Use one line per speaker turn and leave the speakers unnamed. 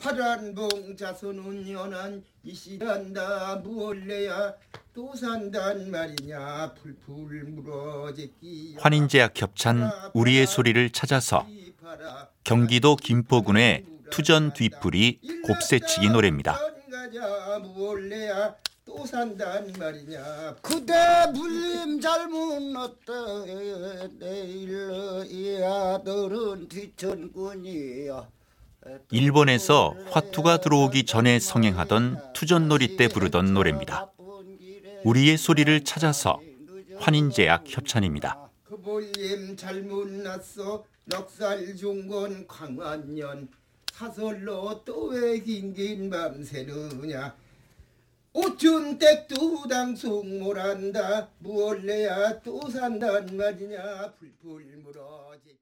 파란 봉자손은 연한 이 시간다. 무얼래야? 또 산단 말이냐? 풀풀 물어제끼
환인제약 협찬 우리의 소리를 찾아서 경기도 김포군의 투전 뒷불이 곱새치기 노래입니다.
또 산단 말이냐?
그대 불림 잘못 났다. 내일로 이 아들은 뒤천군이야
일본에서 화투가 들어오기 전에 성행하던 투전놀이 때 부르던 노래입니다. 우리의 소리를 찾아서 환인제약 협찬입니다.
오춘 댁두 당속 몰한다. 무얼래야 또 산단 말이냐. 풀풀 물어지